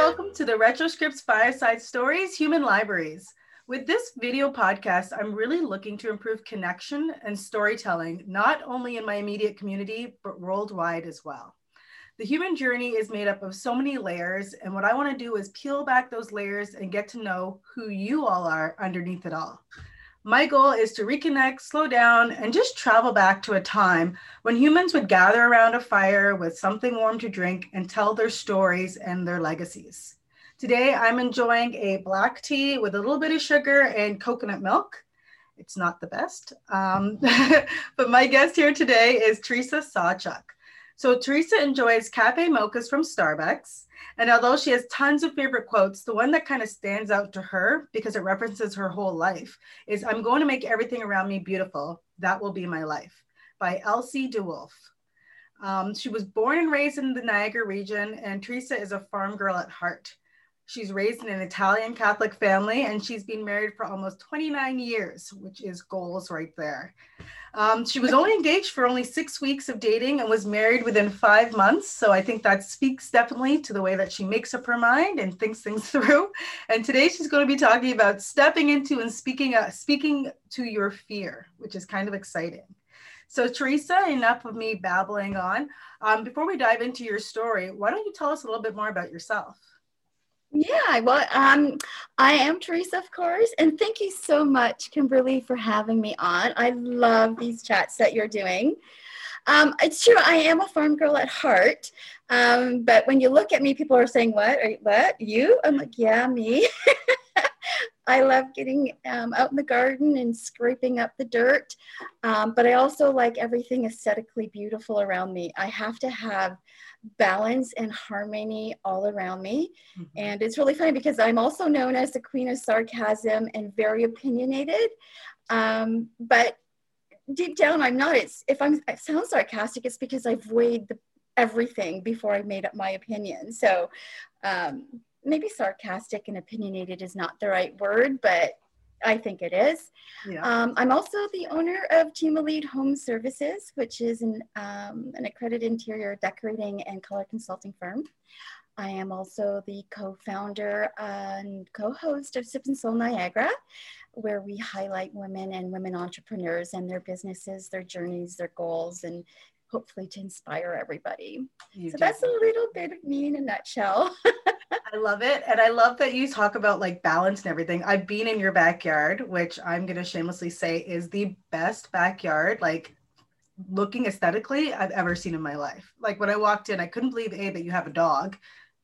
welcome to the Retroscripts Fireside Stories Human Libraries. With this video podcast, I'm really looking to improve connection and storytelling, not only in my immediate community, but worldwide as well. The human journey is made up of so many layers, and what I want to do is peel back those layers and get to know who you all are underneath it all. My goal is to reconnect, slow down, and just travel back to a time when humans would gather around a fire with something warm to drink and tell their stories and their legacies. Today, I'm enjoying a black tea with a little bit of sugar and coconut milk. It's not the best, um, but my guest here today is Teresa Sawchuk. So Teresa enjoys cafe mochas from Starbucks. And although she has tons of favorite quotes, the one that kind of stands out to her because it references her whole life is I'm going to make everything around me beautiful. That will be my life by Elsie de Wolfe. Um, she was born and raised in the Niagara region, and Teresa is a farm girl at heart. She's raised in an Italian Catholic family and she's been married for almost 29 years, which is goals right there. Um, she was only engaged for only six weeks of dating and was married within five months. So I think that speaks definitely to the way that she makes up her mind and thinks things through. And today she's going to be talking about stepping into and speaking, uh, speaking to your fear, which is kind of exciting. So Teresa, enough of me babbling on. Um, before we dive into your story, why don't you tell us a little bit more about yourself? Yeah, well, um, I am Teresa, of course, and thank you so much, Kimberly, for having me on. I love these chats that you're doing. Um, it's true, I am a farm girl at heart, um, but when you look at me, people are saying, "What? Are, what? You?" I'm like, "Yeah, me." I love getting um, out in the garden and scraping up the dirt, um, but I also like everything aesthetically beautiful around me. I have to have balance and harmony all around me. Mm-hmm. And it's really funny because I'm also known as the queen of sarcasm and very opinionated. Um, but deep down, I'm not. It's if I'm I sound sarcastic, it's because I've weighed the, everything before I made up my opinion. So um, maybe sarcastic and opinionated is not the right word, but I think it is. Yeah. Um, I'm also the owner of Team Elite Home Services, which is an, um, an accredited interior decorating and color consulting firm. I am also the co-founder and co-host of Sip and Soul Niagara, where we highlight women and women entrepreneurs and their businesses, their journeys, their goals, and hopefully to inspire everybody. You so that's a little bit of me in a nutshell. I love it. And I love that you talk about like balance and everything. I've been in your backyard, which I'm going to shamelessly say is the best backyard, like looking aesthetically, I've ever seen in my life. Like when I walked in, I couldn't believe A, that you have a dog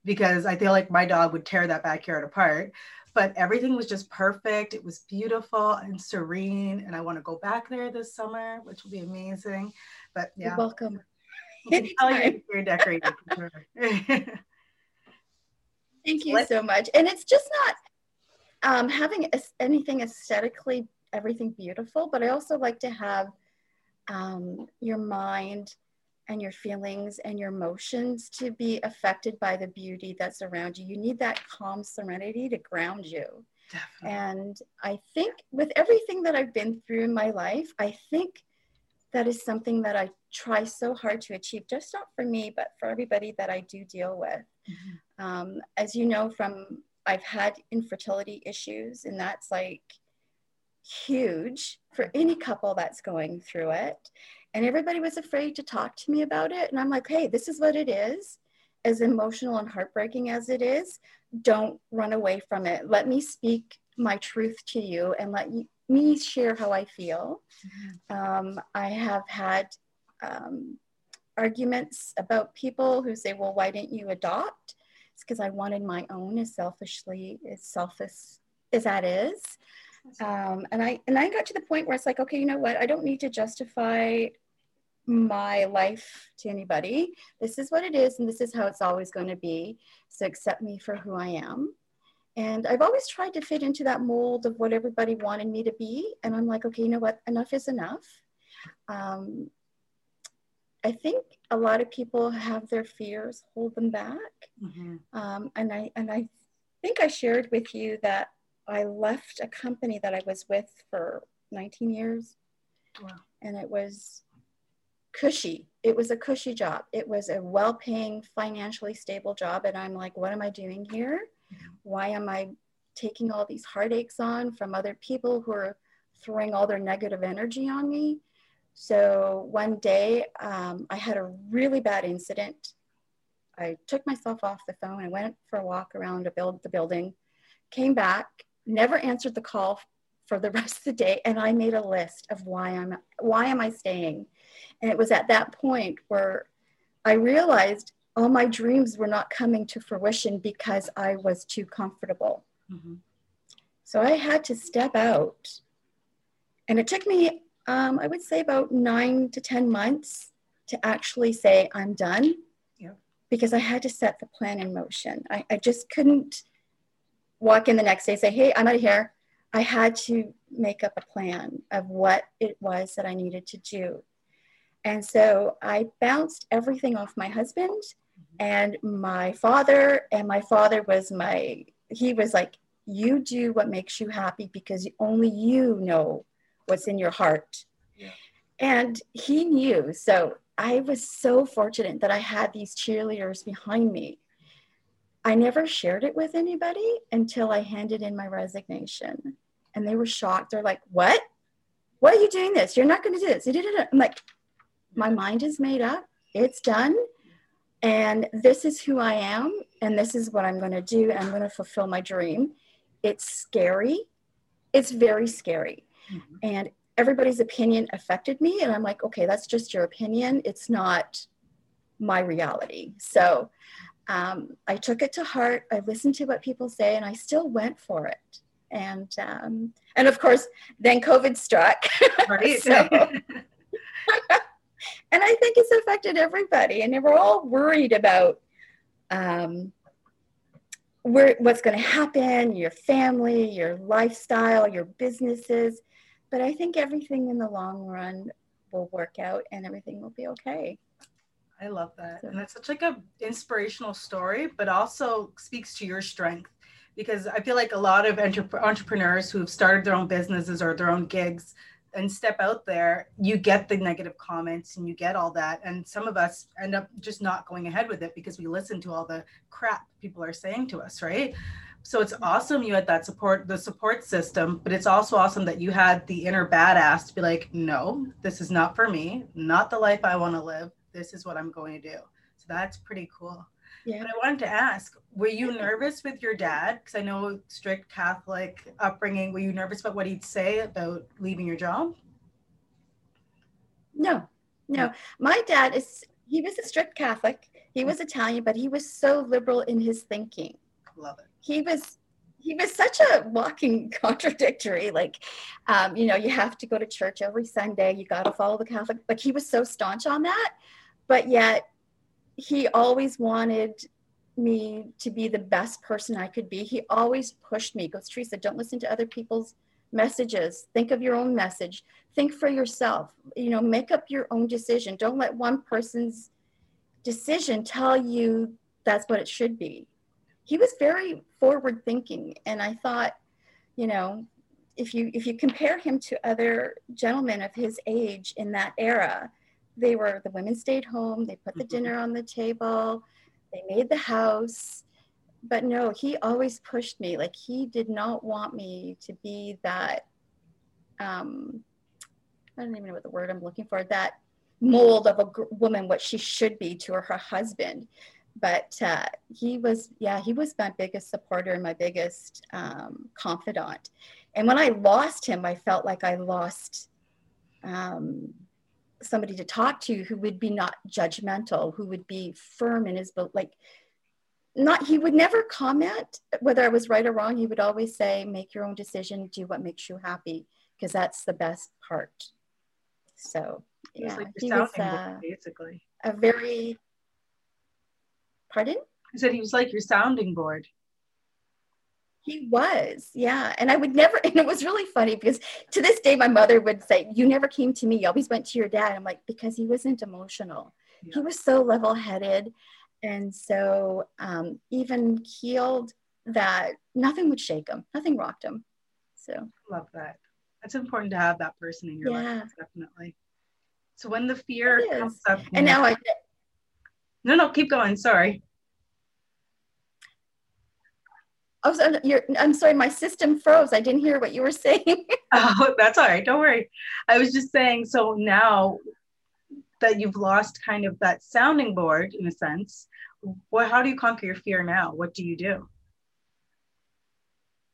because I feel like my dog would tear that backyard apart. But everything was just perfect. It was beautiful and serene. And I want to go back there this summer, which will be amazing. But yeah. You're welcome. you're decorated. Thank you so much. And it's just not um, having anything aesthetically, everything beautiful, but I also like to have um, your mind and your feelings and your emotions to be affected by the beauty that's around you. You need that calm serenity to ground you. Definitely. And I think with everything that I've been through in my life, I think that is something that I try so hard to achieve, just not for me, but for everybody that I do deal with. Mm-hmm. Um, as you know, from I've had infertility issues, and that's like huge for any couple that's going through it. And everybody was afraid to talk to me about it. And I'm like, hey, this is what it is. As emotional and heartbreaking as it is, don't run away from it. Let me speak my truth to you and let you, me share how I feel. Mm-hmm. Um, I have had um, arguments about people who say, well, why didn't you adopt? It's because I wanted my own as selfishly, as selfish as that is. Um, and I and I got to the point where it's like, okay, you know what? I don't need to justify my life to anybody. This is what it is, and this is how it's always going to be. So accept me for who I am. And I've always tried to fit into that mold of what everybody wanted me to be. And I'm like, okay, you know what? Enough is enough. Um, I think a lot of people have their fears hold them back. Mm-hmm. Um, and I and I think I shared with you that I left a company that I was with for 19 years. Wow. And it was cushy. It was a cushy job. It was a well paying, financially stable job. And I'm like, what am I doing here? Why am I taking all these heartaches on from other people who are throwing all their negative energy on me? So one day um, I had a really bad incident. I took myself off the phone. I went for a walk around to build the building, came back, never answered the call for the rest of the day, and I made a list of why I'm why am I staying. And it was at that point where I realized all my dreams were not coming to fruition because I was too comfortable. Mm-hmm. So I had to step out. And it took me um, I would say about nine to 10 months to actually say, I'm done. Yeah. Because I had to set the plan in motion. I, I just couldn't walk in the next day say, hey, I'm out of here. I had to make up a plan of what it was that I needed to do. And so I bounced everything off my husband and my father. And my father was my, he was like, you do what makes you happy because only you know what's in your heart. Yeah. And he knew. So I was so fortunate that I had these cheerleaders behind me. I never shared it with anybody until I handed in my resignation. And they were shocked. They're like, What? Why are you doing this? You're not going to do this. I'm like, My mind is made up. It's done. And this is who I am. And this is what I'm going to do. I'm going to fulfill my dream. It's scary. It's very scary. Mm-hmm. And everybody's opinion affected me. And I'm like, okay, that's just your opinion. It's not my reality. So um, I took it to heart. I listened to what people say and I still went for it. And um, and of course, then COVID struck. Right. so, and I think it's affected everybody. And we're all worried about um, where, what's going to happen, your family, your lifestyle, your businesses but I think everything in the long run will work out and everything will be okay. I love that. So. And it's such like a inspirational story, but also speaks to your strength because I feel like a lot of entre- entrepreneurs who have started their own businesses or their own gigs and step out there, you get the negative comments and you get all that. And some of us end up just not going ahead with it because we listen to all the crap people are saying to us, right? so it's mm-hmm. awesome you had that support the support system but it's also awesome that you had the inner badass to be like no this is not for me. Not the life i want to live. This is what i'm going to do. So that's pretty cool yeah. But I wanted to ask, were you nervous with your dad? Because I know strict Catholic upbringing. Were you nervous about what he'd say about leaving your job? No, no. My dad is, he was a strict Catholic. He was Italian, but he was so liberal in his thinking. Love it he was he was such a walking contradictory like um, you know you have to go to church every sunday you got to follow the catholic like he was so staunch on that but yet he always wanted me to be the best person i could be. He always pushed me. Goes teresa don't listen to other people's messages. Think of your own message. Think for yourself. You know make up your own decision. Don't let one person's decision tell you that's what it should be. He was very forward thinking and i thought you know if you if you compare him to other gentlemen of his age in that era they were the women stayed home they put the mm-hmm. dinner on the table they made the house. But no he always pushed me like he did not want me to be that um i don't even know what the word i'm looking for that mold of a g- woman what she should be to her, her husband. But uh, he was yeah he was my biggest supporter and my biggest um, confidant. And when i lost him i felt like i lost um, somebody to talk to who would be not judgmental who would be firm in his book, like not he would never comment. Whether i was right or wrong he would always say make your own decision. Do what makes you happy. Because that's the best part. So yeah like he was uh, basically. a very Pardon? I said he was like your sounding board. He was, yeah. And I would never, and it was really funny because to this day, my mother would say, You never came to me, you always went to your dad. I'm like, Because he wasn't emotional. Yeah. He was so level headed and so um, even healed that nothing would shake him, nothing rocked him. So, I love that. It's important to have that person in your yeah. life, definitely. So when the fear comes up, and now I no no keep going. Sorry. Oh, you're, I'm sorry, my system froze. I didn't hear what you were saying. oh, that's all right. Don't worry. I was just saying. So now that you've lost kind of that sounding board in a sense, what? How do you conquer your fear now? What do you do?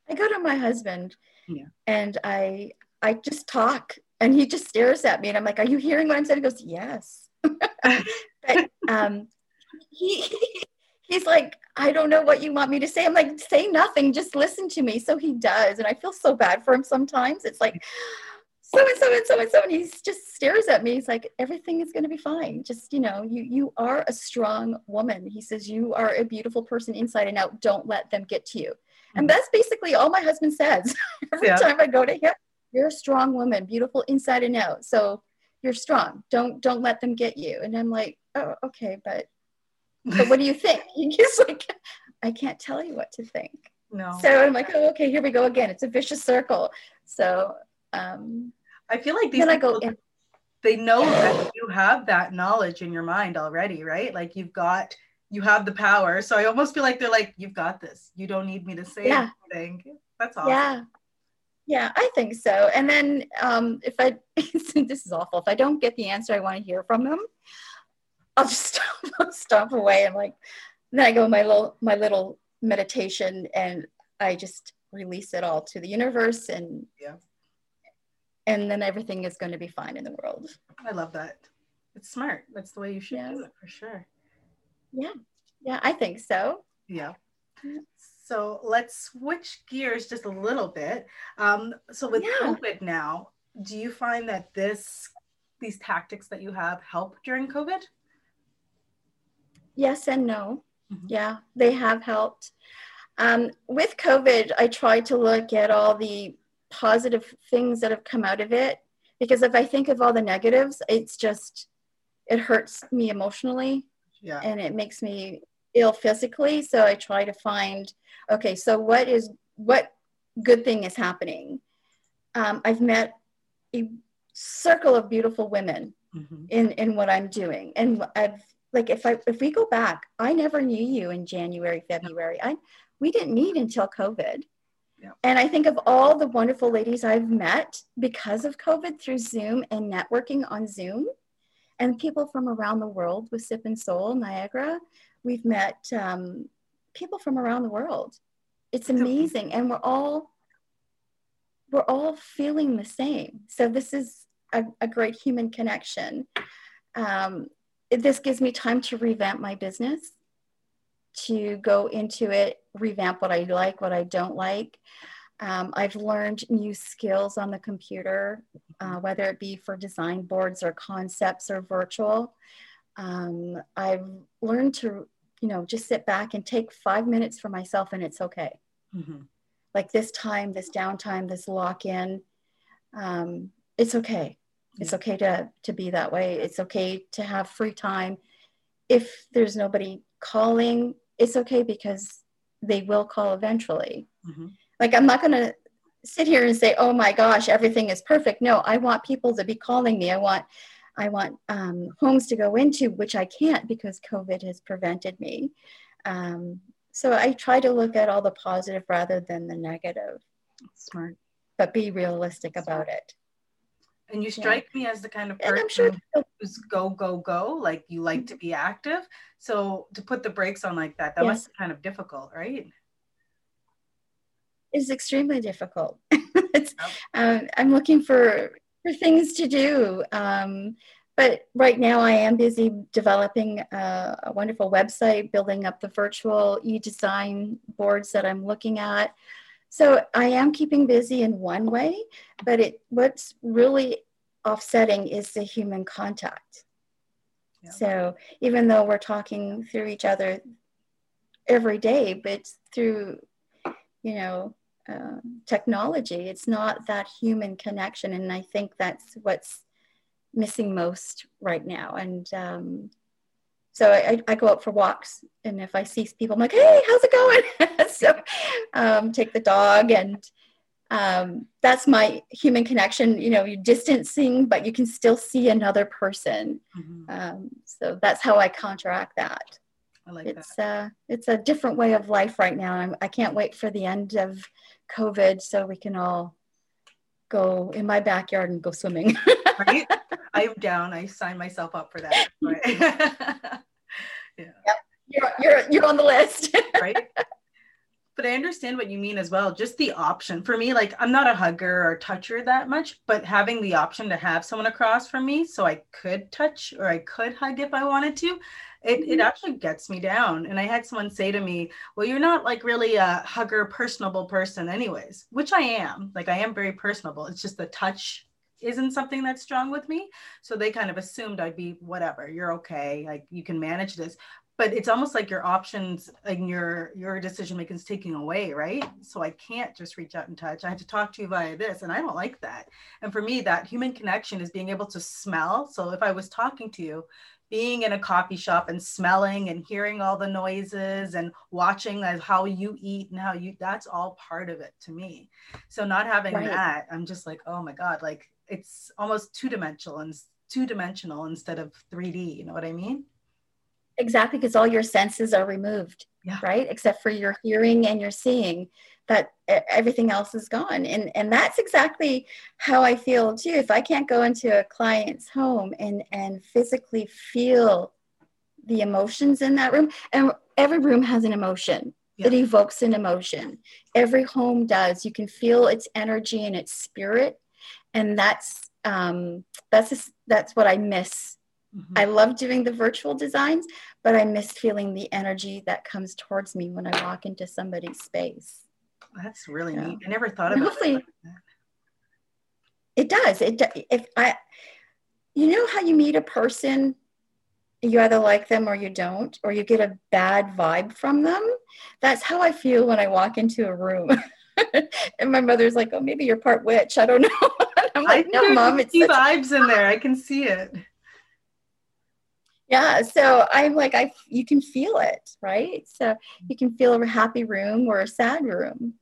I go to my husband, yeah. and I I just talk and he just stares at me and I'm like, are you hearing what I'm saying? He goes, yes. but um, he, he's like, I don't know what you want me to say. I'm like, say nothing, just listen to me. So he does. And I feel so bad for him sometimes. It's like, so and so and so and so. And he just stares at me. He's like, everything is going to be fine. Just, you know, you, you are a strong woman. He says, you are a beautiful person inside and out. Don't let them get to you. And mm-hmm. that's basically all my husband says every yeah. time I go to him you're a strong woman beautiful inside and out so you're strong don't don't let them get you and i'm like oh okay but but what do you think? He's like i can't tell you what to think. No. So i'm like oh okay here we go again. It's a vicious circle. So um i feel like these people, they know that you have that knowledge in your mind already right? Like you've got you have the power. So i almost feel like they're like you've got this. You don't need me to say yeah. anything. That's awesome. Yeah yeah, I think so. And then um, if I, this is awful, if I don't get the answer I want to hear from them, I'll just stop, stop away and like, then I go my little, my little meditation and I just release it all to the universe and yeah. And then everything is going to be fine in the world. I love that. It's smart. That's the way you should yes. do it for sure. Yeah. Yeah, I think so. Yeah. So let's switch gears just a little bit. Um, so with yeah. COVID now, do you find that this these tactics that you have help during COVID? Yes and no. Mm-hmm. Yeah, they have helped. Um, with COVID, I try to look at all the positive things that have come out of it because if I think of all the negatives, it's just it hurts me emotionally. Yeah. And it makes me ill physically. So I try to find okay, so what is what good thing is happening? Um, I've met a circle of beautiful women mm-hmm. in in what I'm doing, and I've like if I if we go back, I never knew you in January, February. I we didn't meet until COVID. Yeah. And I think of all the wonderful ladies I've met because of COVID through Zoom and networking on Zoom, and people from around the world with Sip and Soul, Niagara. We've met um, people from around the world. It's amazing. And we're all we're all feeling the same. So this is a, a great human connection. Um, this gives me time to revamp my business, to go into it, revamp what I like, what I don't like. Um, I've learned new skills on the computer, uh, whether it be for design boards or concepts or virtual. Um, I've learned to you know, just sit back and take five minutes for myself and it's okay. Mm-hmm. Like this time, this downtime, this lock in, um, it's okay. It's okay to, to be that way. It's okay to have free time. If there's nobody calling, it's okay because they will call eventually. Mm-hmm. Like, I'm not going to sit here and say, oh my gosh, everything is perfect. No, I want people to be calling me. I want I want um, homes to go into, which I can't because COVID has prevented me. Um, so I try to look at all the positive rather than the negative. Smart. But be realistic about it. And you strike yeah. me as the kind of person sure who's go, go, go, like you like to be active. So to put the brakes on like that, that yes. must be kind of difficult, right? It's extremely difficult. it's, um, I'm looking for for things to do. Um, but right now, I am busy developing a, a, wonderful website, building up the virtual e design boards that I'm looking at. So I am keeping busy in one way, but it what's really offsetting is the human contact. Yeah. So even though we're talking through each other every day, but through, you know, uh, technology. It's not that human connection, and I think that's what's missing most right now. And um, so I, I, go out for walks, and if I see people, I'm like, "Hey, how's it going?" so um, take the dog, and um, that's my human connection. You know, you're distancing, but you can still see another person. Mm-hmm. Um, so that's how I counteract that. I like it's that. Uh, it's a different way of life right now. I'm, I can't wait for the end of COVID so we can all go in my backyard and go swimming. right? I'm down. I signed myself up for that. Right? yeah. Yep. You're, you're, you're on the list. right? but I understand what you mean as well. Just the option for me, like I'm not a hugger or toucher that much, but having the option to have someone across from me so I could touch or I could hug if I wanted to, it, it mm-hmm. actually gets me down. And I had someone say to me, Well, you're not like really a hugger, personable person, anyways, which I am. Like I am very personable. It's just the touch isn't something that's strong with me. So they kind of assumed I'd be whatever, you're okay, like you can manage this. But it's almost like your options and your your decision making is taking away right? So i can't just reach out and touch. I have to talk to you via this and i don't like that. And for me that human connection is being able to smell. So if i was talking to you being in a coffee shop and smelling and hearing all the noises and watching how you eat and how you that's all part of it to me. So not having right. that i'm just like oh my god like it's almost two dimensional and two dimensional instead of 3d you know what i mean? Exactly because all your senses are removed yeah. right? Except for your hearing and your seeing that everything else is gone. And and that's exactly how i feel too. If i can't go into a client's home and and physically feel the emotions in that room and every room has an emotion. Yeah. that evokes an emotion. Every home does. You can feel its energy and its spirit and that's um that's just, that's what i miss Mm-hmm. I love doing the virtual designs, but I miss feeling the energy that comes towards me when I walk into somebody's space. That's really neat. I never thought about it. Like it does. It if I, you know how you meet a person, you either like them or you don't, or you get a bad vibe from them. That's how I feel when I walk into a room. and my mother's like, "Oh, maybe you're part witch. I don't know." I'm like, "No, mom, it's such- vibes in there. I can see it." yeah so i'm like i you can feel it right so you can feel a happy room or a sad room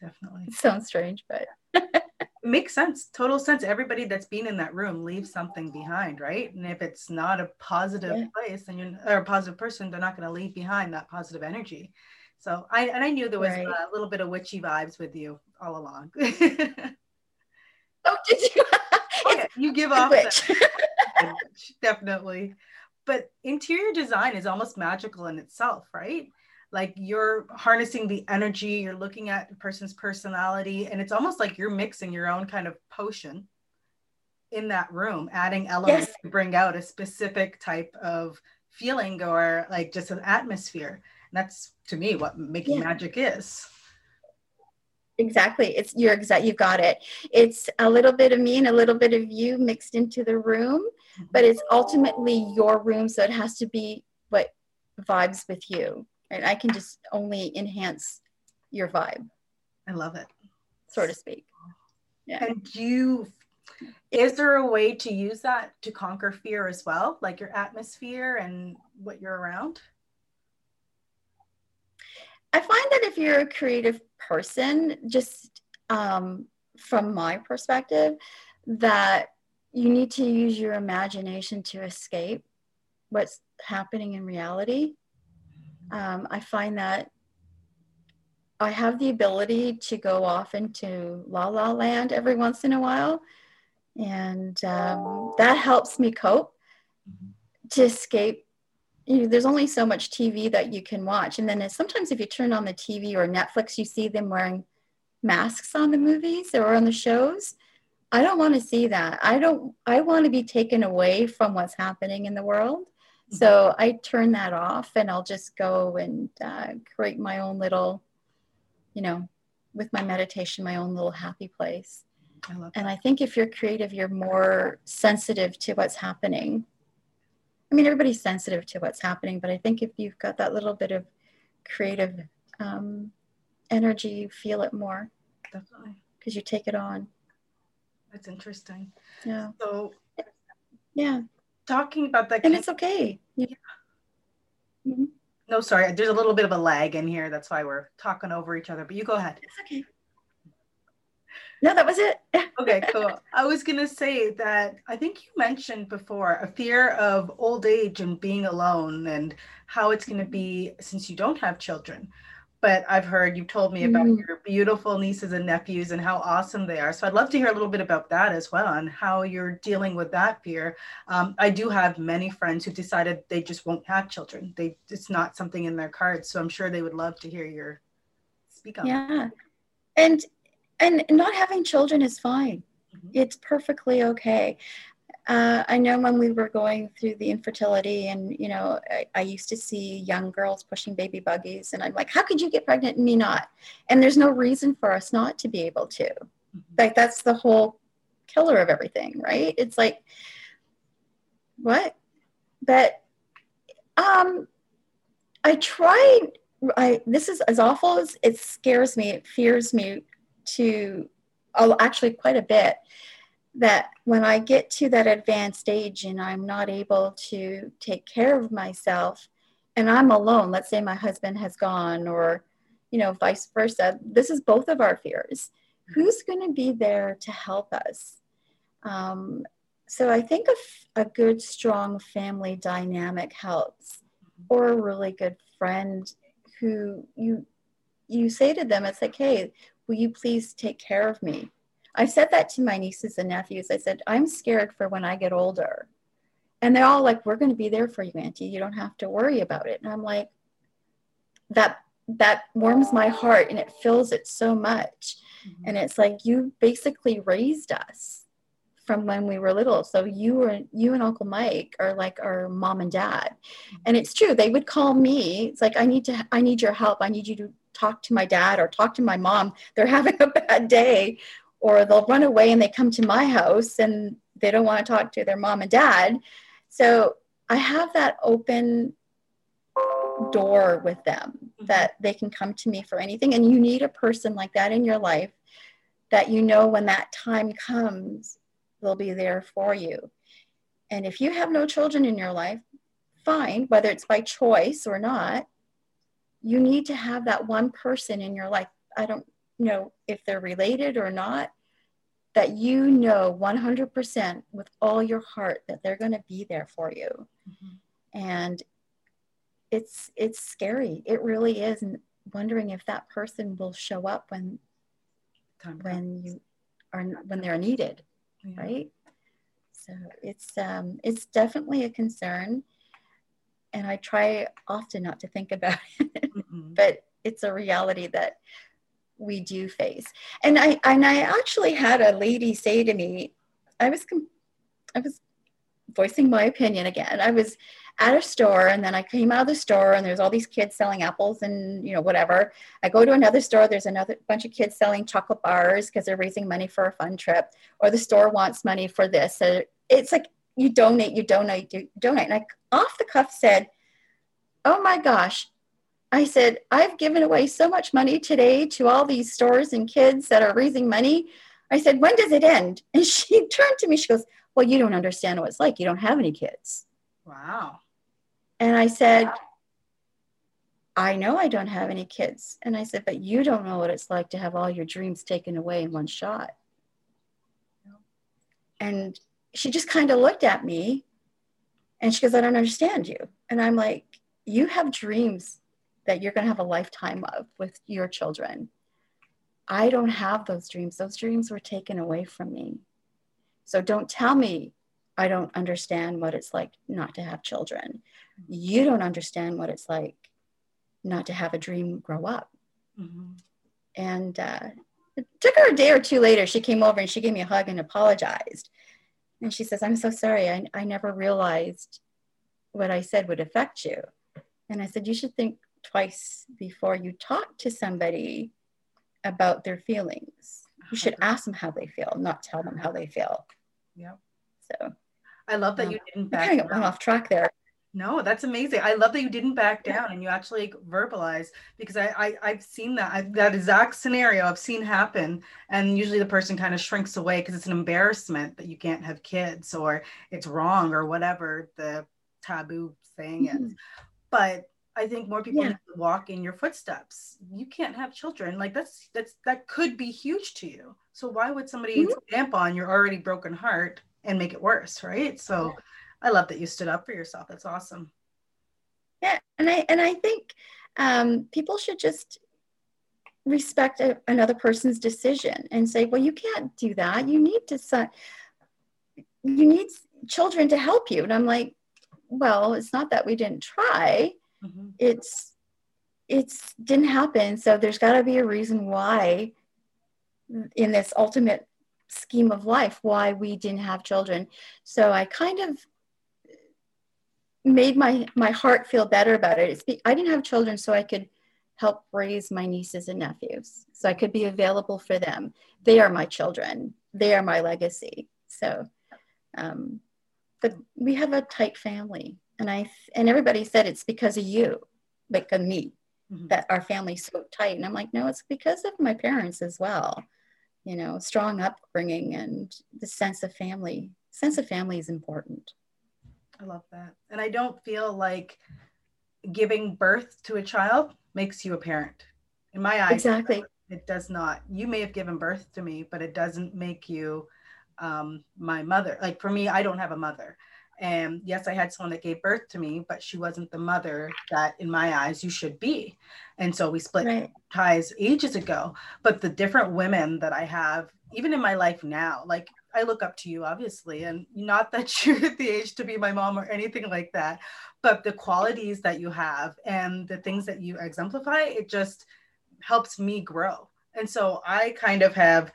definitely it sounds strange but it makes sense total sense everybody that's been in that room leaves something behind right and if it's not a positive yeah. place and you're or a positive person they're not going to leave behind that positive energy so i and i knew there was right. a little bit of witchy vibes with you all along did you oh, yeah, you give off that, definitely but interior design is almost magical in itself, right? Like you're harnessing the energy, you're looking at a person's personality, and it's almost like you're mixing your own kind of potion in that room, adding elements yes. to bring out a specific type of feeling or like just an atmosphere. And that's to me what making yeah. magic is. Exactly. It's you're exact you've got it. It's a little bit of me and a little bit of you mixed into the room, but it's ultimately your room, so it has to be what vibes with you. And I can just only enhance your vibe. I love it. So to speak. Yeah. And you is there a way to use that to conquer fear as well, like your atmosphere and what you're around? I find that if you're a creative person, just um, from my perspective, that you need to use your imagination to escape what's happening in reality. Um, I find that I have the ability to go off into la la land every once in a while, and um, that helps me cope to escape you know, there's only so much TV that you can watch. And then sometimes if you turn on the TV or Netflix, you see them wearing masks on the movies or on the shows. I don't want to see that. I don't, I want to be taken away from what's happening in the world. Mm-hmm. So I turn that off and I'll just go and uh, create my own little, you know, with my meditation, my own little happy place. I and I think if you're creative, you're more sensitive to what's happening I mean, everybody's sensitive to what's happening, but I think if you've got that little bit of creative um, energy, you feel it more. Definitely. Because you take it on. That's interesting. Yeah. So, yeah. Talking about that. And it's okay. Yeah. Mm-hmm. No, sorry. There's a little bit of a lag in here. That's why we're talking over each other, but you go ahead. It's okay. No, that was it. okay, cool. I was gonna say that I think you mentioned before a fear of old age and being alone and how it's gonna be since you don't have children but I've heard you've told me about mm. your beautiful nieces and nephews and how awesome they are. So I'd love to hear a little bit about that as well and how you're dealing with that fear. Um, I do have many friends who've decided they just won't have children. They it's not something in their cards. So I'm sure they would love to hear your speak on. Yeah, that. and and not having children is fine. Mm-hmm. It's perfectly okay. Uh, I know when we were going through the infertility, and you know, I, I, used to see young girls pushing baby buggies, and I'm like, how could you get pregnant and me not? And there's no reason for us not to be able to. Mm-hmm. Like that's the whole killer of everything, right? It's like, what? But um, I tried. I this is as awful as it scares me. It fears me to, oh, actually quite a bit that when I get to that advanced age and I'm not able to take care of myself and I'm alone, let's say my husband has gone or, you know, vice versa, this is both of our fears. Who's going to be there to help us? Um, so I think a, a good, strong family dynamic helps, or a really good friend who you you say to them, it's like, hey, will you please take care of me? I said that to my nieces and nephews. I said, I'm scared for when I get older. And they're all like, We're going to be there for you, Auntie. You don't have to worry about it. And I'm like, that that warms my heart and it fills it so much. Mm-hmm. And it's like you basically raised us from when we were little. So you were you and Uncle Mike are like our mom and dad. Mm-hmm. And it's true. They would call me. It's like I need to I need your help. I need you to talk to my dad or talk to my mom. They're having a bad day or they'll run away and they come to my house and they don't want to talk to their mom and dad. So I have that open door with them mm-hmm. that they can come to me for anything. And you need a person like that in your life that you know when that time comes, they'll be there for you. And if you have no children in your life, fine, whether it's by choice or not, you need to have that one person in your life. I don't know if they're related or not, that you know 100% with all your heart that they're going to be there for you. Mm-hmm. And it's it's scary. It really is and wondering if that person will show up when Time when comes. you are when they're needed, yeah. right? So it's um it's definitely a concern and I try often not to think about it. But it's a reality that we do face. And I and I actually had a lady say to me, I was I was voicing my opinion again. I was at a store and then I came out of the store and there's all these kids selling apples and you know whatever. I go to another store, there's another bunch of kids selling chocolate bars because they're raising money for a fun trip, or the store wants money for this. So it's like you donate, you donate, you donate. And I off the cuff said, Oh my gosh, I said, I've given away so much money today to all these stores and kids that are raising money. I said, when does it end? And she turned to me, she goes, Well, you don't understand what it's like. You don't have any kids. Wow. And I said, I know I don't have any kids. And I said, But you don't know what it's like to have all your dreams taken away in one shot. And she just kind of looked at me and she goes, I don't understand you. And I'm like, You have dreams that you're going to have a lifetime of with your children. I don't have those dreams. Those dreams were taken away from me. So don't tell me I don't understand what it's like not to have children. You don't understand what it's like not to have a dream grow up. Mm-hmm. And uh, it took her a day or two later. She came over and she gave me a hug and apologized. And she says, I'm so sorry. I, I never realized what I said would affect you. And I said, You should think twice before you talk to somebody about their feelings. You should ask them how they feel, not tell them how they feel. Yeah. So I love that um, you didn't back kind of went off track there. No, that's amazing. I love that you didn't back down and you actually verbalize because I, I have seen that I, that exact scenario I've seen happen, and usually the person kind of shrinks away because it's an embarrassment that you can't have kids or it's wrong or whatever the taboo saying mm-hmm. is. But I think more people yeah. need to walk in your footsteps. You can't have children. Like that's that's that could be huge to you. So why would somebody mm-hmm. stamp on your already broken heart and make it worse, right? So yeah. I love that you stood up for yourself. That's awesome. Yeah, and I and I think um, people should just respect a, another person's decision and say, well, you can't do that. You need to son- you need children to help you. And I'm like, well, it's not that we didn't try. Mm-hmm. It's it's didn't happen. So there's got to be a reason why in this ultimate scheme of life why we didn't have children. So I kind of made my my heart feel better about it. It's I didn't have children so I could help raise my nieces and nephews. So I could be available for them. They are my children. They are my legacy. So um, but we have a tight family and I and everybody said it's because of you, like of me, mm-hmm. that our family's so tight. And I'm like, no, it's because of my parents as well. You know, strong upbringing and the sense of family. Sense of family is important. I love that. And I don't feel like giving birth to a child makes you a parent. In my eyes, exactly. It does not. You may have given birth to me, but it doesn't make you um, my mother. Like for me, I don't have a mother. And yes, I had someone that gave birth to me, but she wasn't the mother that, in my eyes, you should be. And so we split right. ties ages ago. But the different women that I have, even in my life now, like I look up to you, obviously, and not that you're at the age to be my mom or anything like that, but the qualities that you have and the things that you exemplify, it just helps me grow. And so I kind of have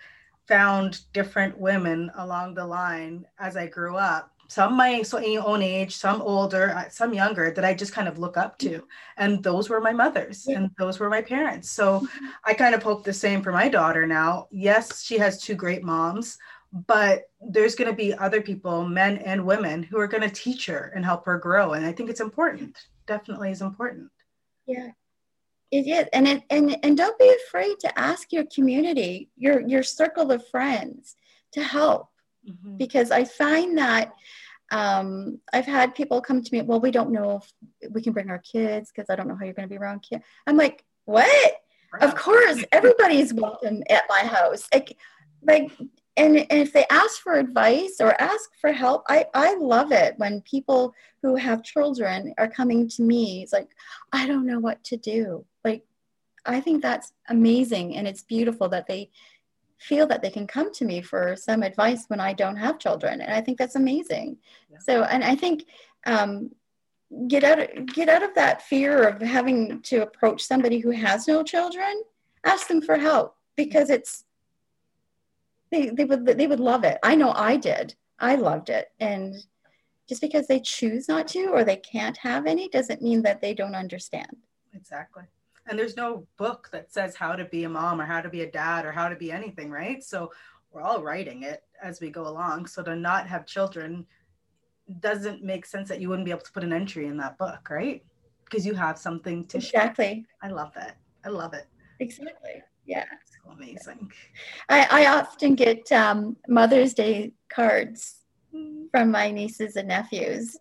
found different women along the line as I grew up. Some my so own age, some older, uh, some younger that I just kind of look up to, and those were my mothers, yeah. and those were my parents. So mm-hmm. I kind of hope the same for my daughter now. Yes, she has two great moms, but there's going to be other people, men and women, who are going to teach her and help her grow, and I think it's important. Definitely is important. Yeah, it is, and it, and and don't be afraid to ask your community, your your circle of friends, to help, mm-hmm. because I find that um, I've had people come to me. Well, we don't know if we can bring our kids because I don't know how you're going to be around kids. I'm like, what? Of course, everybody's welcome at my house. Like, like and, and if they ask for advice or ask for help I, I love it when people who have children are coming to me it's like i don't know what to do like i think that's amazing and it's beautiful that they feel that they can come to me for some advice when i don't have children and i think that's amazing yeah. so and i think um, get out of, get out of that fear of having to approach somebody who has no children ask them for help because it's they, they would they would love it. I know I did. I loved it. And just because they choose not to or they can't have any doesn't mean that they don't understand. Exactly. And there's no book that says how to be a mom or how to be a dad or how to be anything, right? So we're all writing it as we go along. So to not have children doesn't make sense that you wouldn't be able to put an entry in that book, right? Because you have something to exactly. Share. I love that. I love it. Exactly. Yeah so amazing. I, I often get um, Mother's Day cards from my nieces and nephews,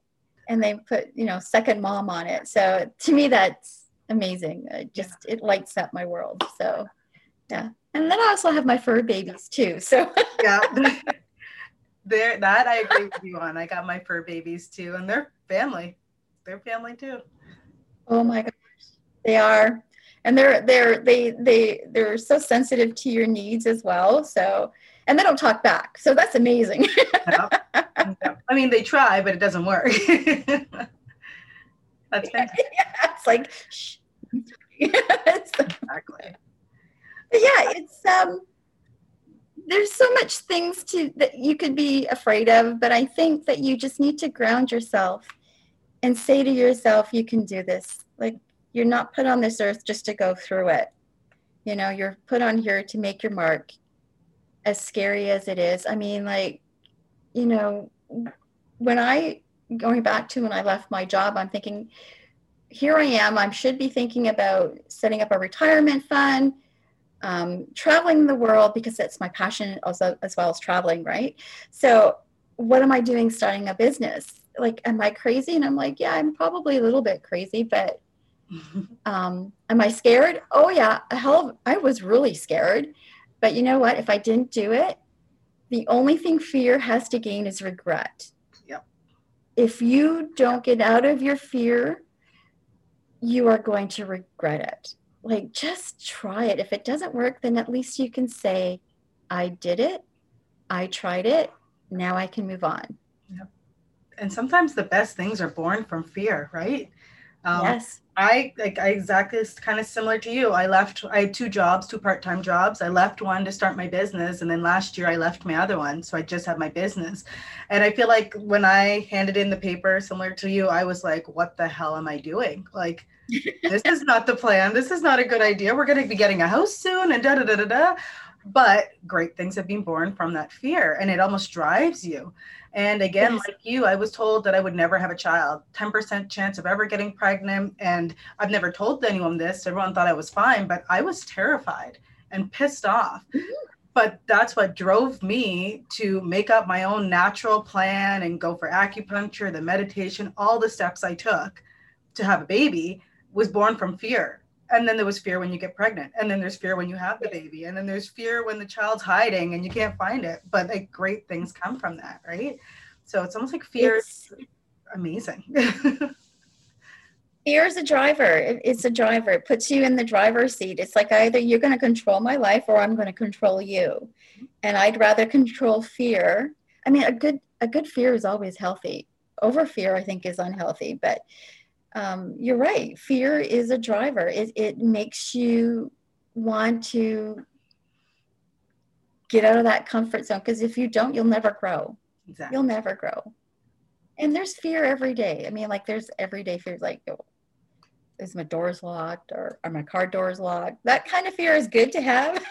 and they put, you know, second mom on it. So to me, that's amazing. It just yeah. it lights up my world. So yeah, and then I also have my fur babies too. So yeah. There, that I agree with you on. I got my fur babies too, and they're family. They're family too. Oh my gosh, they are and they're they're they they they're so sensitive to your needs as well so and they don't talk back so that's amazing i mean they try but it doesn't work that's. Yeah, it's like Shh. exactly but yeah it's um there's so much things to that you could be afraid of but i think that you just need to ground yourself and say to yourself you can do this like you're not put on this earth just to go through it. You know, you're put on here to make your mark, as scary as it is. I mean, like, you know, when I, going back to when I left my job, I'm thinking, here I am. I should be thinking about setting up a retirement fund, um, traveling the world because that's my passion also as well as traveling, right? So, what am I doing starting a business? Like, am I crazy? And I'm like, yeah, I'm probably a little bit crazy, but um, am I scared? Oh yeah, hell of, I was really scared. But you know what? If I didn't do it, the only thing fear has to gain is regret. If you don't get out of your fear, you are going to regret it. Like just try it. If it doesn't work, then at least you can say, I did it. I tried it. Now I can move on. Yep. And sometimes the best things are born from fear, right? Um, yes. I like I exactly kind of similar to you. I left. I had two jobs, two part-time jobs. I left one to start my business, and then last year I left my other one, so I just had my business. And I feel like when I handed in the paper, similar to you, I was like, "What the hell am I doing? Like, this is not the plan. This is not a good idea. We're going to be getting a house soon, and da da da da da." But great things have been born from that fear, and it almost drives you. And again, yes. like you, I was told that I would never have a child, 10% chance of ever getting pregnant. And I've never told anyone this. Everyone thought I was fine, but I was terrified and pissed off. Mm-hmm. But that's what drove me to make up my own natural plan and go for acupuncture, the meditation, all the steps I took to have a baby was born from fear and then there was fear when you get pregnant. And then there's fear when you have the baby. And then there's fear when the child's hiding and you can't find it. But like great things come from that right? So it's almost like fear is amazing. Fear is a driver. It's a driver. It puts you in the driver's seat. It's like either you're going to control my life or i'm going to control you. And i'd rather control fear. I mean a good a good fear is always healthy. Over fear i think is unhealthy. But um, you're right. Fear is a driver. It, it makes you want to get out of that comfort zone because if you don't, you'll never grow. Exactly. You'll never grow. And there's fear every day. I mean, like there's everyday fears like, oh, is my doors locked or are my car doors locked? That kind of fear is good to have.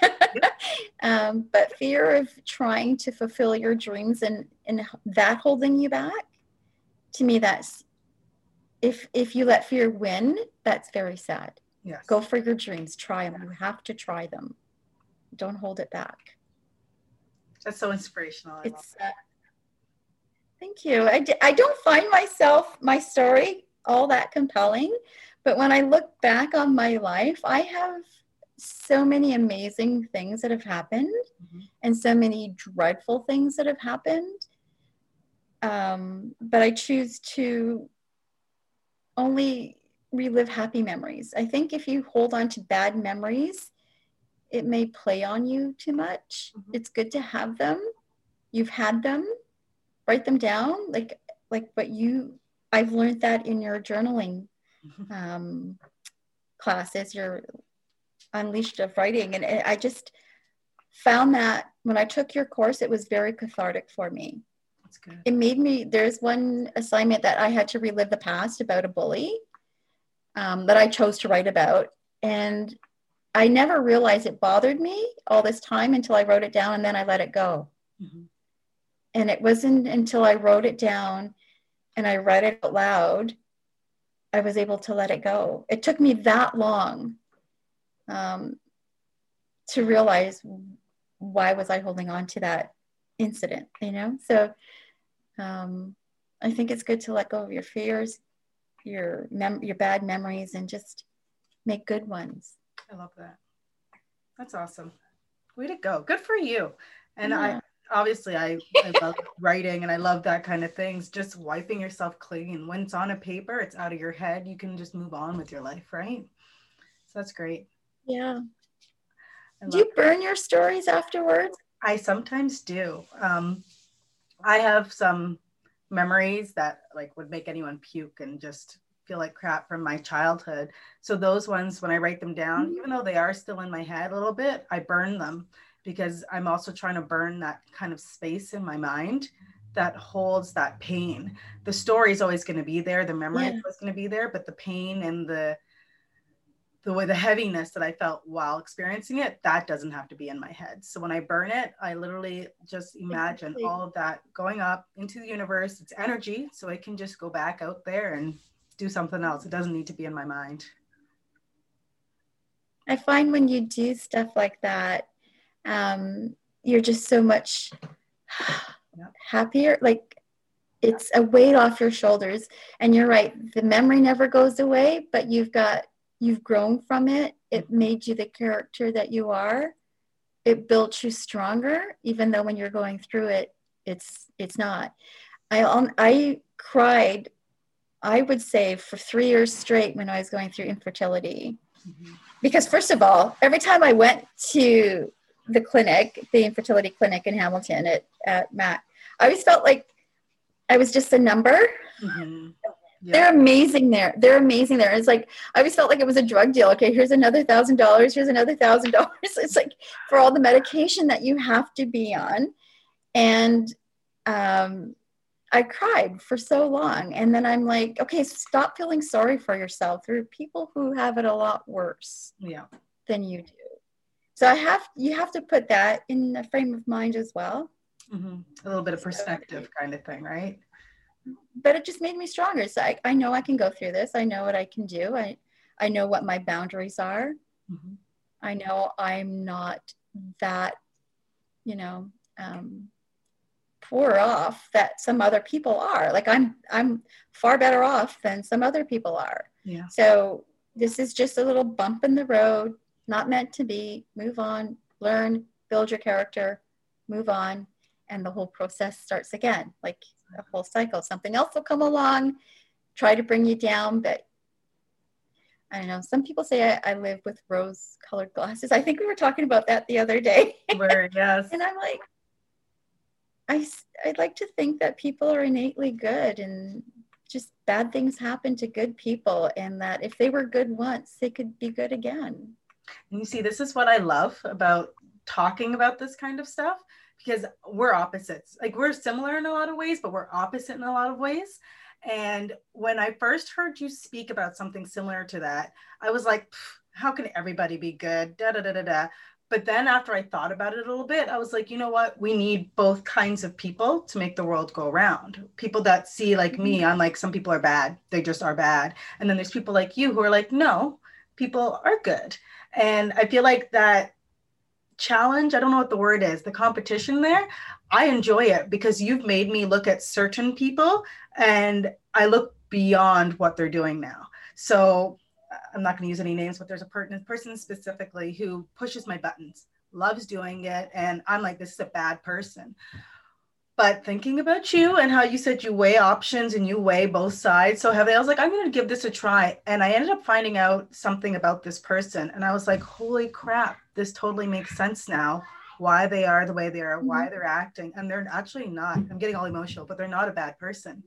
um, but fear of trying to fulfill your dreams and, and that holding you back, to me, that's if if you let fear win, that's very sad. Yes. Go for your dreams. Try them. You have to try them. Don't hold it back. That's so inspirational. I it's. Uh, thank you. I, d- I don't find myself my story all that compelling, but when I look back on my life, I have so many amazing things that have happened, mm-hmm. and so many dreadful things that have happened. Um, but I choose to only relive happy memories. I think if you hold on to bad memories, it may play on you too much. Mm-hmm. It's good to have them. You've had them. Write them down. Like like what you I've learned that in your journaling mm-hmm. um, classes, your unleashed of writing. And I just found that when I took your course, it was very cathartic for me. That's good. It made me, there's one assignment that I had to relive the past about a bully um, that I chose to write about. And I never realized it bothered me all this time until I wrote it down and then I let it go. Mm-hmm. And it wasn't until I wrote it down and I read it out loud, I was able to let it go. It took me that long um, to realize why was I holding on to that incident, you know? So um, I think it's good to let go of your fears, your mem- your bad memories, and just make good ones. I love that. That's awesome. Way to go. Good for you. And yeah. I obviously I, I love writing and I love that kind of things. Just wiping yourself clean. When it's on a paper, it's out of your head. You can just move on with your life, right? So that's great. Yeah. Do you burn your stories afterwards? I sometimes do. Um, I have some memories that like would make anyone puke and just feel like crap from my childhood. So those ones, when I write them down, mm-hmm. even though they are still in my head a little bit, I burn them because I'm also trying to burn that kind of space in my mind that holds that pain. The story is always going to be there, the memory yeah. is going to be there, but the pain and the the way the heaviness that I felt while experiencing it, that doesn't have to be in my head. So when I burn it, I literally just imagine exactly. all of that going up into the universe. It's energy, so it can just go back out there and do something else. It doesn't need to be in my mind. I find when you do stuff like that, um, you're just so much yep. happier. Like it's a weight off your shoulders. And you're right, the memory never goes away, but you've got you've grown from it. It made you the character that you are. It built you stronger, even though when you're going through it, it's it's not. I um, I cried. I would say for three years straight when I was going through infertility, mm-hmm. because first of all, every time I went to the clinic, the infertility clinic in Hamilton at at Mac, I always felt like I was just a number. Mm-hmm. Yeah. They're amazing there. They're amazing there. It's like I always felt like it was a drug deal. Okay, here's another thousand dollars. Here's another thousand dollars. It's like for all the medication that you have to be on, and um, I cried for so long, and then I'm like, okay, stop feeling sorry for yourself. There are people who have it a lot worse. Yeah. Than you do. So I have you have to put that in the frame of mind as well. Mm-hmm. A little bit of perspective, so, kind of thing, right? But it just made me stronger. So I, I know I can go through this. I know what I can do. I, I know what my boundaries are. Mm-hmm. I know I'm not that, you know, um, poor off that some other people are. Like I'm, I'm far better off than some other people are. Yeah. So this is just a little bump in the road, not meant to be. Move on, learn, build your character, move on, and the whole process starts again. Like a whole cycle. Something else will come along, try to bring you down, but I don't know. Some people say I, I live with rose colored glasses. I think we were talking about that the other day. Where, yes. and I'm like, I, I'd like to think that people are innately good and just bad things happen to good people and that if they were good once, they could be good again. And you see, this is what I love about talking about this kind of stuff because we're opposites. Like we're similar in a lot of ways, but we're opposite in a lot of ways. And when I first heard you speak about something similar to that, I was like, how can everybody be good? Da da da da da. But then after I thought about it a little bit, I was like, you know what? We need both kinds of people to make the world go around. People that see like me. I'm like, some people are bad. They just are bad. And then there's people like you who are like, no, people are good. And I feel like that challenge i don't know what the word is the competition there i enjoy it because you've made me look at certain people and i look beyond what they're doing now. So i'm not going to use any names but there's a per- person specifically who pushes my buttons loves doing it and i'm like this is a bad person but thinking about you and how you said you weigh options and you weigh both sides so heavily, I was like, I'm going to give this a try. And I ended up finding out something about this person. And I was like, holy crap, this totally makes sense now. Why they are the way they are, why mm-hmm. they're acting. And they're actually not, I'm getting all emotional, but they're not a bad person.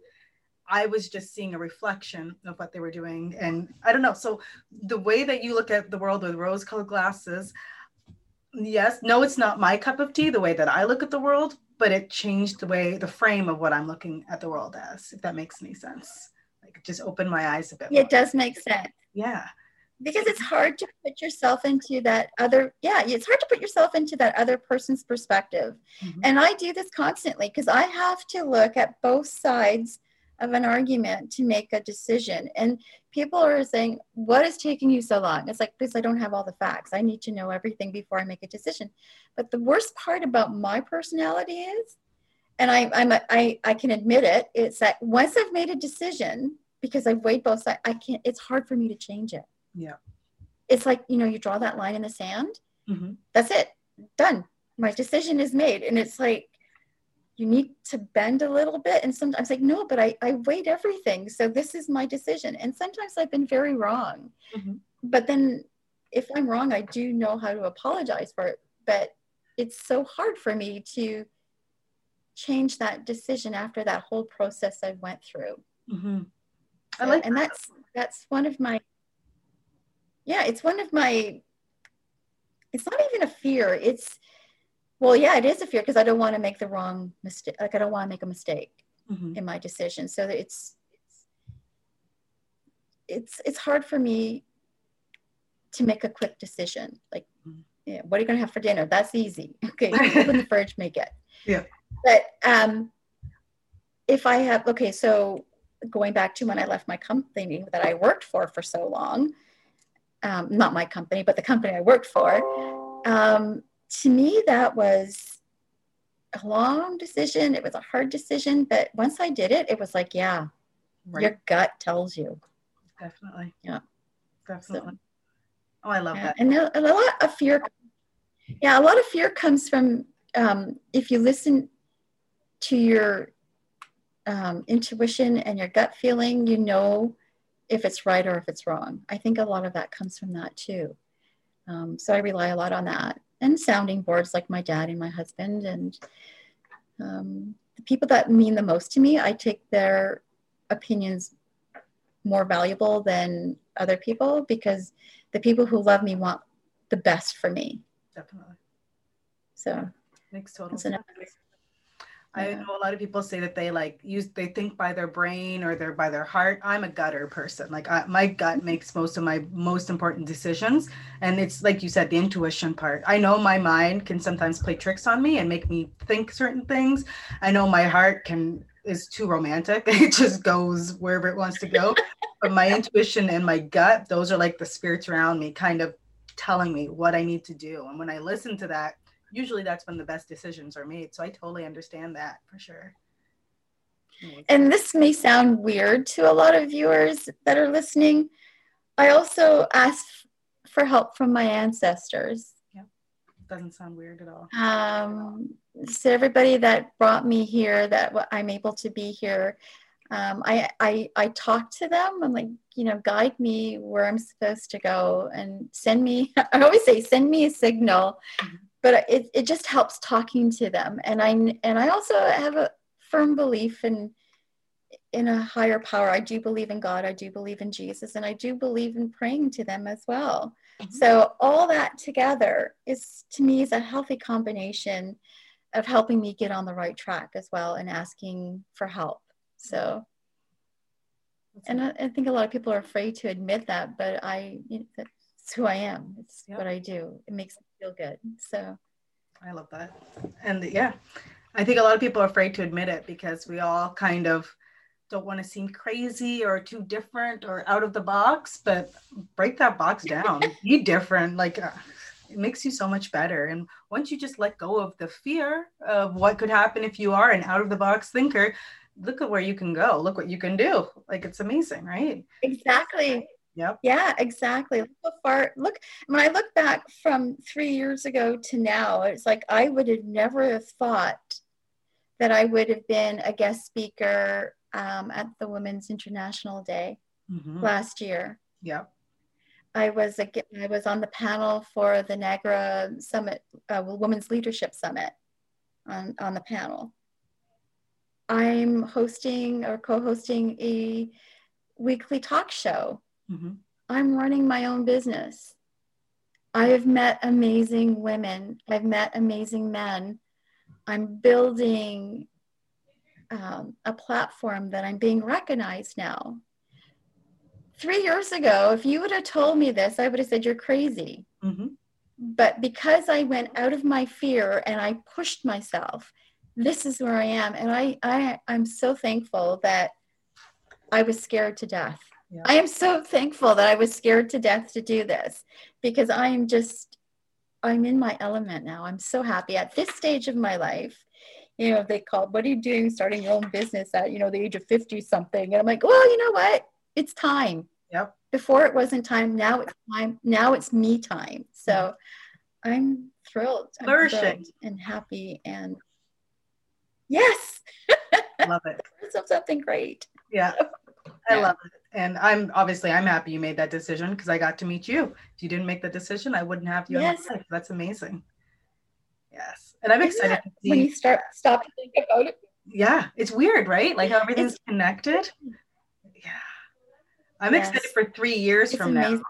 I was just seeing a reflection of what they were doing. And I don't know. So the way that you look at the world with rose colored glasses, yes, no, it's not my cup of tea, the way that I look at the world, but it changed the way the frame of what I'm looking at the world as, if that makes any sense. Like just opened my eyes a bit. It does make sense. Yeah. Because it's hard to put yourself into that other, yeah, it's hard to put yourself into that other person's perspective. Mm-hmm. And I do this constantly because I have to look at both sides of an argument to make a decision. And people are saying, What is taking you so long? It's like, because I don't have all the facts. I need to know everything before I make a decision. But the worst part about my personality is, and I, I'm a, I, I can admit it, it's that once I've made a decision, because I've weighed both sides, I can't, it's hard for me to change it. Yeah. It's like, you know, you draw that line in the sand, mm-hmm. that's it, done. My decision is made. And it's like, you need to bend a little bit. And sometimes like, no, but I, I weighed everything. So this is my decision. And sometimes I've been very wrong. Mm-hmm. But then if I'm wrong, I do know how to apologize for it. But it's so hard for me to change that decision after that whole process I went through. Mm-hmm. I like and that. that's that's one of my yeah, it's one of my it's not even a fear. It's well, yeah, it is a fear because I don't want to make the wrong mistake. Like I don't want to make a mistake mm-hmm. in my decision. So it's it's it's it's hard for me to make a quick decision. Like, mm-hmm. yeah, what are you gonna have for dinner? That's easy. Okay, open the fridge, make it. Yeah. But um, if I have okay, so going back to when I left my company that I worked for for so long, um, not my company, but the company I worked for. Um, to me, that was a long decision. It was a hard decision, but once I did it, it was like, yeah, right. your gut tells you. Definitely. Yeah. definitely. So, oh, I love yeah. that. And a, a lot of fear. Yeah, a lot of fear comes from um, if you listen to your um, intuition and your gut feeling, you know if it's right or if it's wrong. I think a lot of that comes from that too. Um, so I rely a lot on that and sounding boards like my dad and my husband and um, the people that mean the most to me. I take their opinions more valuable than other people because the people who love me want the best for me. Definitely. So makes total sense. I know a lot of people say that they like use they think by their brain or they're by their heart. I'm a gutter person. Like I, my gut mm-hmm. makes most of my most important decisions, and it's like you said, the intuition part. I know my mind can sometimes play tricks on me and make me think certain things. I know my heart can is too romantic. It just goes wherever it wants to go. but my intuition and my gut, those are like the spirits around me, kind of telling me what I need to do. And when I listen to that, usually that's when the best decisions are made. So I totally understand that for sure. And this may sound weird to a lot of viewers that are listening. I also ask for help from my ancestors. Yeah, doesn't sound weird at all. Um, so everybody that brought me here, that I'm able to be here, um, I, I I talk to them. I'm like, you know, guide me where I'm supposed to go and send me. I always say, send me a signal. Mm-hmm but it, it just helps talking to them. And i and i also have a firm belief in in a higher power. I do believe in god. I do believe in jesus and i do believe in praying to them as well. Mm-hmm. so all that together is to me is a healthy combination of helping me get on the right track as well and asking for help. So and I, I, think a lot of people are afraid to admit that but i you know, that's who i am. It's yep. what i do. It makes feel good. So I love that. And yeah, I think a lot of people are afraid to admit it because we all kind of don't want to seem crazy or too different or out of the box, but break that box down. Be different. Like uh, it makes you so much better. And once you just let go of the fear of what could happen if you are an out of the box thinker, look at where you can go. Look what you can do. Like it's amazing, right? Exactly. Yep. Yeah, exactly. Look how far, look, when I look back from three years ago to now, it's like I would have never have thought that I would have been a guest speaker um, at the Women's International Day mm-hmm. last year. Yep. I was a, I was on the panel for the Niagara Summit, uh, Women's Leadership Summit, on on the panel. I'm hosting or co-hosting a weekly talk show Mm-hmm. I'm running my own business. I have met amazing women. I've met amazing men. I'm building um, a platform that I'm being recognized now. Three years ago, if you would have told me this, I would have said, You're crazy. Mm-hmm. But because I went out of my fear and I pushed myself, this is where I am. And I, I, I'm so thankful that I was scared to death. Yeah. I am so thankful that I was scared to death to do this because I am just, I'm in my element now. I'm so happy at this stage of my life. You know, they call, what are you doing starting your own business at, you know, the age of 50 something? And I'm like, well, you know what? It's time. Yep. Before it wasn't time. Now it's time. Now it's me time. So mm-hmm. I'm thrilled. Flourishing. I'm thrilled and happy. And yes. I love it. something great. Yeah. I yeah. love it and I'm obviously I'm happy you made that decision because I got to meet you. If you didn't make the decision, I wouldn't have you yes. life. That's amazing. Yes, and I'm excited to see when you start stop to think about it. Yeah, it's weird, right? Like how everything's it's, connected. Yeah, I'm yes. excited for three years it's from amazing. now.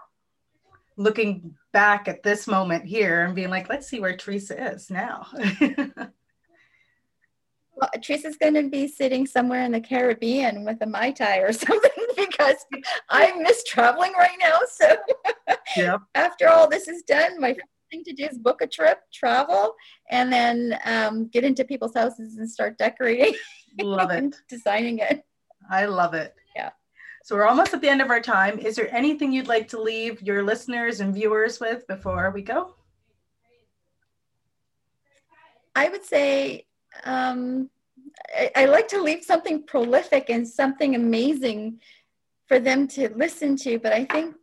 Looking back at this moment here and being like, let's see where Teresa is now. well, Teresa's going to be sitting somewhere in the Caribbean with a Mai Tai or something because I miss traveling right now. So yep. after all this is done, my thing to do is book a trip, travel, and then um, get into people's houses and start decorating. Love it. designing it. I love it. Yeah. So we're almost at the end of our time. Is there anything you'd like to leave your listeners and viewers with before we go? I would say um, I, I, like to leave something prolific and something amazing for them to listen to. But I think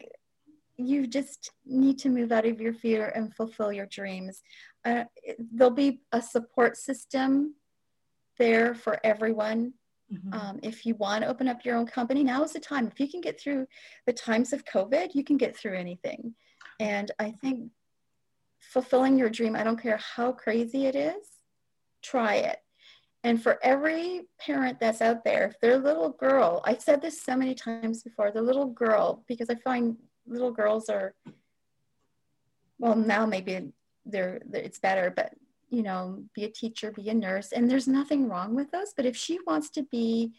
you just need to move out of your fear and fulfill your dreams. Uh, there'll be a support system there for everyone. Mm-hmm. Um, if you want to open up your own company, now is the time. If you can get through the times of COVID, you can get through anything. And I think fulfilling your dream, I don't care how crazy it is, try it. And for every parent that's out there, if their little girl, I've said this so many times before, the little girl, because I find little girls are, well, now maybe they're, it's better, but you know, be a teacher, be a nurse, and there's nothing wrong with those. But if she wants to be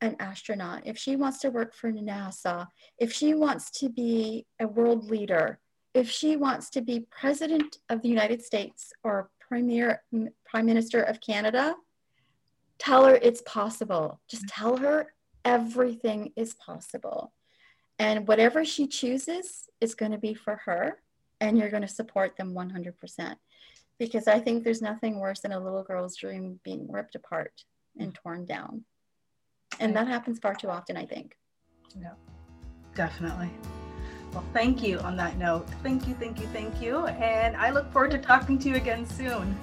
an astronaut, if she wants to work for NASA, if she wants to be a world leader, if she wants to be president of the United States or premier prime minister of Canada, tell her it's possible. Just tell her everything is possible. And whatever she chooses is going to be for her, and you're going to support them 100%. Because I think there's nothing worse than a little girl's dream being ripped apart and mm. torn down. And that happens far too often, I think. Yeah, definitely. Well, thank you on that note. Thank you, thank you, thank you. And I look forward to talking to you again soon.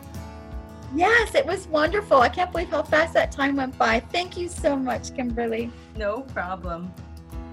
Yes, it was wonderful. I can't believe how fast that time went by. Thank you so much, Kimberly. No problem.